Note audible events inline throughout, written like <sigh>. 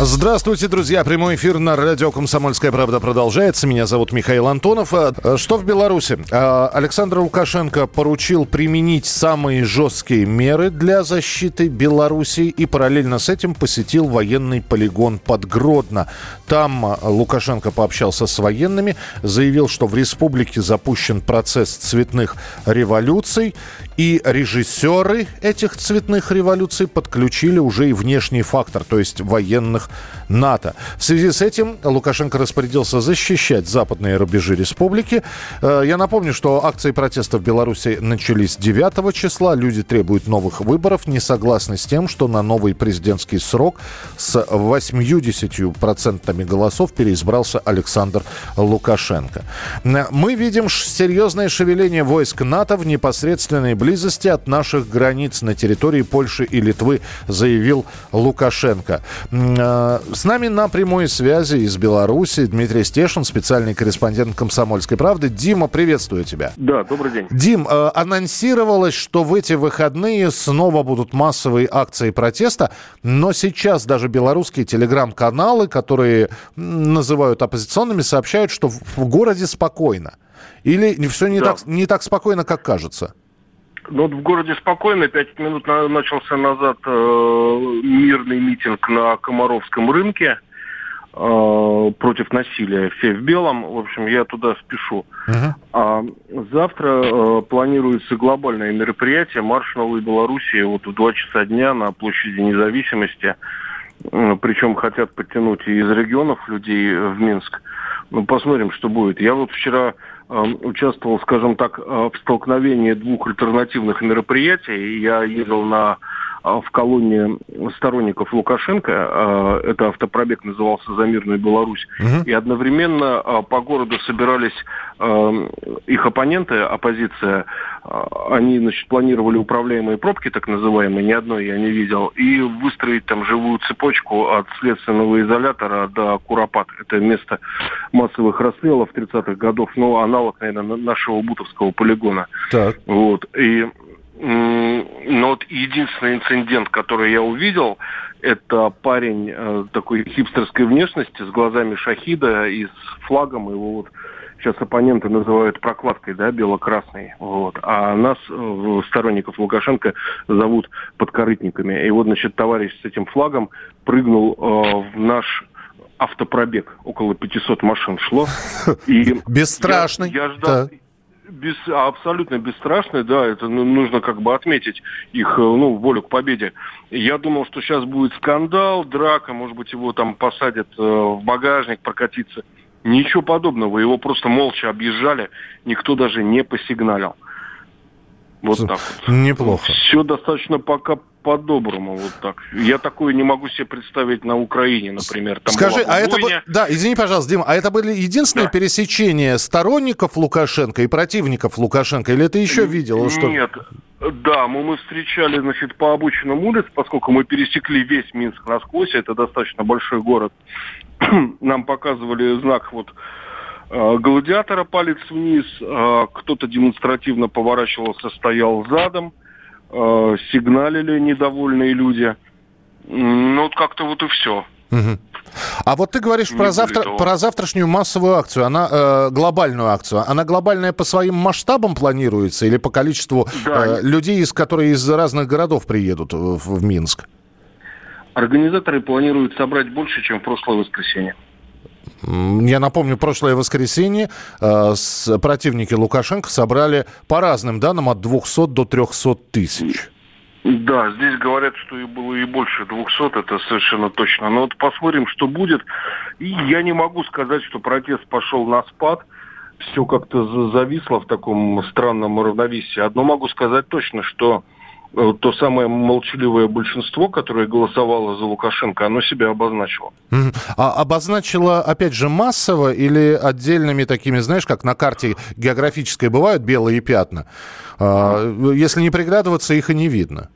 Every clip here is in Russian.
Здравствуйте, друзья. Прямой эфир на радио «Комсомольская правда» продолжается. Меня зовут Михаил Антонов. А, Что в Беларуси? А, Александр Лукашенко поручил применить самые жесткие меры для защиты Беларуси и параллельно с этим посетил военный полигон под Гродно. Там а, Лукашенко пообщался с военными, заявил, что в республике запущен процесс цветных революций, и режиссеры этих цветных революций подключили уже и внешний фактор, то есть военных НАТО. В связи с этим Лукашенко распорядился защищать западные рубежи республики. Э, Я напомню, что акции протеста в Беларуси начались 9 числа. Люди требуют новых выборов, не согласны с тем, что на новый президентский срок с 80% голосов переизбрался Александр Лукашенко. Э, Мы видим серьезное шевеление войск НАТО в непосредственной близости от наших границ на территории Польши и Литвы, заявил Лукашенко. Э, С нами на прямой связи из Беларуси Дмитрий Стешин, специальный корреспондент «Комсомольской правды». Дима, приветствую тебя. Да, добрый день. Дим, э, анонсировалось, что в эти выходные снова будут массовые акции протеста, но сейчас даже белорусские телеграм-каналы, которые называют оппозиционными, сообщают, что в, в городе спокойно. Или все не, Да. так, не так спокойно, как кажется? Ну, вот в городе спокойно. Пять минут на- начался назад э, мирный митинг на Комаровском рынке э, против насилия. Все в белом. В общем, я туда спешу. Мгм. А завтра э, планируется глобальное мероприятие «Марш Новой Белоруссии» вот в 2 часа дня на площади независимости. М, Причем хотят подтянуть и из регионов людей в Минск. Ну, посмотрим, что будет. Я вот вчера э, участвовал, скажем так, э, в столкновении двух альтернативных мероприятий. Я ездил на в колонне сторонников Лукашенко. Э, Это автопробег назывался «За мирную Беларусь». Мгм. И одновременно э, по городу собирались их оппоненты, оппозиция. Они, значит, планировали управляемые пробки, так называемые, ни одной я не видел, и выстроить там живую цепочку от следственного изолятора до Куропат. Это место массовых расстрелов 30-х годов, ну, аналог, наверное, нашего Бутовского полигона. Так. Вот. И но вот единственный инцидент, который я увидел, это парень э, такой хипстерской внешности с глазами шахида и с флагом. Его вот сейчас оппоненты называют прокладкой, да, бело-красной. Вот. А нас, э, сторонников Лукашенко, зовут подкорытниками. И вот, значит, товарищ с этим флагом прыгнул э, в наш автопробег. Около 500 машин шло. <laughs> И Бесстрашный. Я, я ждал, Так. Без, абсолютно бесстрашный, да, это ну, нужно как бы отметить их, э, ну, волю к победе. Я думал, что сейчас будет скандал, драка, может быть, его там посадят э, в багажник прокатиться. Ничего подобного, его просто молча объезжали, никто даже не посигналил. Вот так. Неплохо. Все достаточно пока по-доброму, вот так. Я такое не могу себе представить на Украине, например. Там Скажи, а это... Да, извини, пожалуйста, Дима, а это были единственные Да. пересечения сторонников Лукашенко и противников Лукашенко? Или ты еще видел? что... Нет. Да, мы, мы встречали, значит, по обочинам улиц, поскольку мы пересекли весь Минск насквозь, это достаточно большой город. <clears throat> Нам показывали знак вот гладиатора палец вниз, э, кто-то демонстративно поворачивался, стоял задом, э, сигналили недовольные люди. Ну, вот как-то вот и все. А вот ты говоришь Не про, завтра, того. про завтрашнюю массовую акцию, она э, глобальную акцию. Она глобальная по своим масштабам планируется или по количеству Да. э, людей, из, которые из разных городов приедут в, в Минск? Организаторы планируют собрать больше, чем в прошлое воскресенье. Я напомню, прошлое воскресенье э, противники Лукашенко собрали по разным данным от 200 до 300 тысяч. Да, здесь говорят, что и было и больше 200, это совершенно точно. Но вот посмотрим, что будет. И я не могу сказать, что протест пошел на спад. Все как-то за- зависло в таком странном равновесии. Одно могу сказать точно, что э, то самое молчаливое большинство, которое голосовало за Лукашенко, оно себя обозначило. А обозначило, опять же, массово или отдельными такими, знаешь, как на карте географической бывают белые пятна? А, если не приглядываться, их и не видно.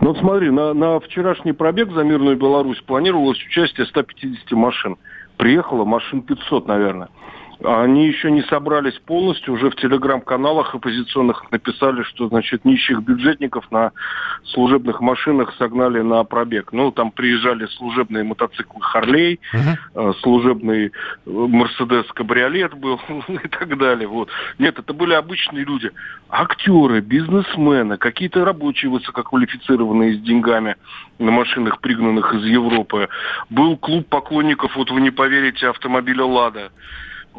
Ну, вот смотри, на, на вчерашний пробег за мирную Беларусь планировалось участие 150 машин. Приехало машин 500, наверное. Они еще не собрались полностью, уже в телеграм-каналах оппозиционных написали, что, значит, нищих бюджетников на служебных машинах согнали на пробег. Ну, там приезжали служебные мотоциклы Харлей, uh-huh. служебный э, Мерседес Кабриолет был <laughs> и так далее. Вот. Нет, это были обычные люди. Актеры, бизнесмены, какие-то рабочие высококвалифицированные с деньгами на машинах, пригнанных из Европы. Был клуб поклонников, вот вы не поверите, автомобиля «Лада».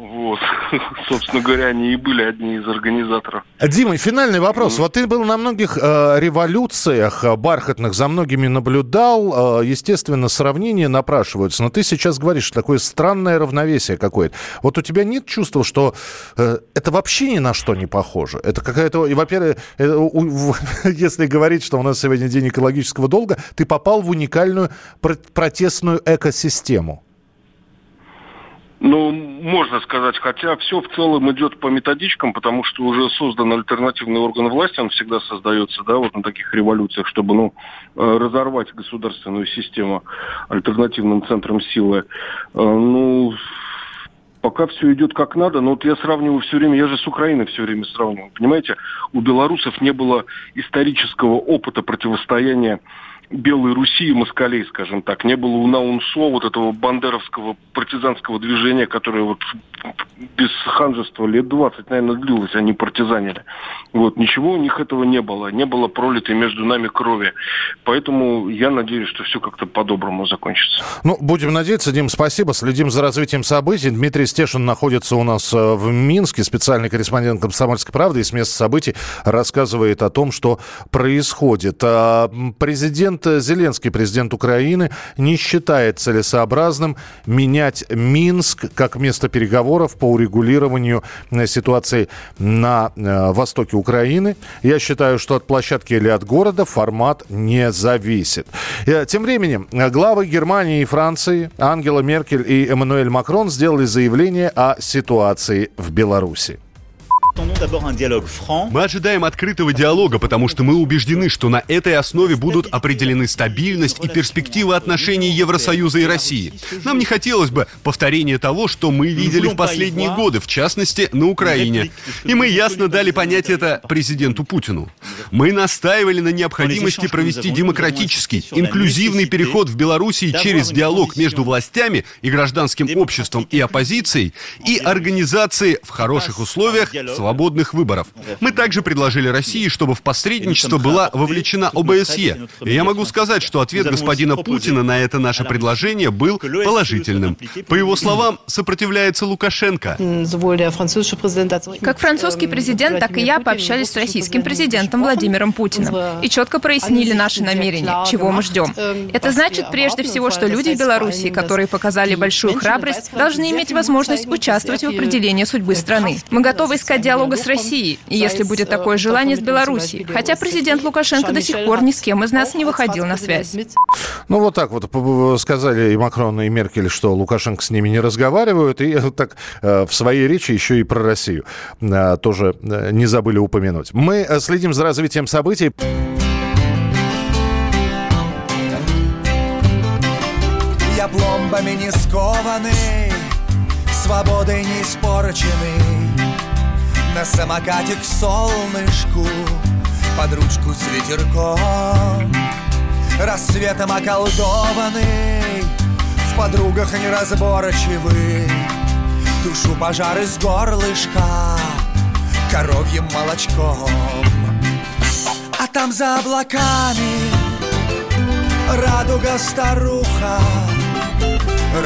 Вот, <laughs> собственно говоря, они и были одни из организаторов. Дима, финальный вопрос. Вот ты был на многих э, революциях э, бархатных, за многими наблюдал. Э, естественно, сравнения напрашиваются. Но ты сейчас говоришь, что такое странное равновесие какое-то. Вот у тебя нет чувства, что э, это вообще ни на что не похоже? Это какая-то... И, во-первых, э, у, <laughs> если говорить, что у нас сегодня день экологического долга, ты попал в уникальную протестную экосистему. Ну, можно сказать, хотя все в целом идет по методичкам, потому что уже создан альтернативный орган власти, он всегда создается, да, вот на таких революциях, чтобы, ну, э, разорвать государственную систему альтернативным центром силы. Э, ну, пока все идет как надо, но вот я сравниваю все время, я же с Украиной все время сравниваю, понимаете, у белорусов не было исторического опыта противостояния Белой Руси и москалей, скажем так. Не было у Наунсо вот этого бандеровского партизанского движения, которое вот без ханжества лет 20, наверное, длилось, они партизанили. Вот, ничего у них этого не было. Не было пролитой между нами крови. Поэтому я надеюсь, что все как-то по-доброму закончится. Ну, будем надеяться, Дим, спасибо. Следим за развитием событий. Дмитрий Стешин находится у нас э, в Минске, специальный корреспондент «Комсомольской правды» и с места событий рассказывает о том, что происходит. А, президент Президент Зеленский, президент Украины, не считает целесообразным менять Минск как место переговоров по урегулированию э, ситуации на э, востоке Украины. Я считаю, что от площадки или от города формат не зависит. Э, тем временем главы Германии и Франции Ангела Меркель и Эммануэль Макрон сделали заявление о ситуации в Беларуси. Мы ожидаем открытого диалога, потому что мы убеждены, что на этой основе будут определены стабильность и перспективы отношений Евросоюза и России. Нам не хотелось бы повторения того, что мы видели в последние годы, в частности, на Украине. И мы ясно дали понять это президенту Путину. Мы настаивали на необходимости провести демократический, инклюзивный переход в Белоруссии через диалог между властями и гражданским обществом и оппозицией и организации в хороших условиях свободных выборов. Мы также предложили России, чтобы в посредничество была вовлечена ОБСЕ. И я могу сказать, что ответ господина Путина на это наше предложение был положительным. По его словам, сопротивляется Лукашенко. Как французский президент, так и я пообщались с российским президентом Владимиром Путиным и четко прояснили наши намерения, чего мы ждем. Это значит прежде всего, что люди в Беларуси, которые показали большую храбрость, должны иметь возможность участвовать в определении судьбы страны. Мы готовы искать диалога с Россией, если будет такое желание с Белоруссией. Хотя президент Лукашенко до сих пор ни с кем из нас не выходил на связь. Ну вот так вот сказали и Макрон, и Меркель, что Лукашенко с ними не разговаривают, и так э, в своей речи еще и про Россию э, тоже э, не забыли упомянуть. Мы следим за развитием событий. Я пломбами не скованный, свободой не испорченный на самокате к солнышку Под ручку с ветерком. Рассветом околдованный В подругах неразборчивый. Тушу пожары с горлышка Коровьим молочком. А там за облаками Радуга старуха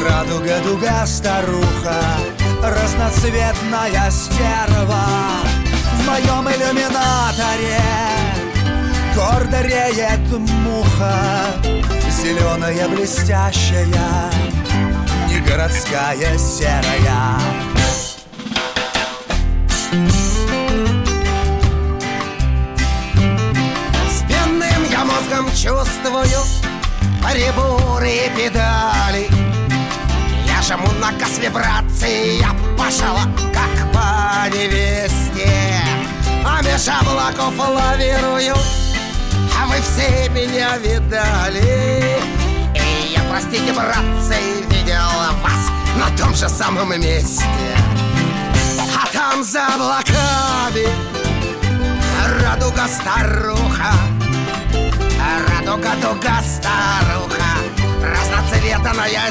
Радуга дуга старуха разноцветная стерва В моем иллюминаторе. Гордо реет муха Зеленая блестящая, не городская серая. Чувствую приборы педали Жму на газ вибрации, я пошла как по невесте. А меж облаков лавирую, а вы все меня видали. И я, простите, братцы, видел вас на том же самом месте. А там за облаками радуга старуха Радуга, дуга, старуха Разноцветная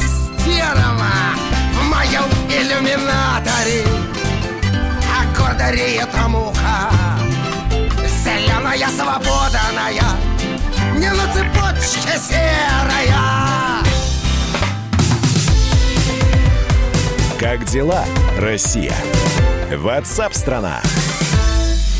стерва В моем иллюминаторе А гордо реет муха Зеленая, свободная Не на цепочке серая Как дела, Россия? Ватсап-страна! страна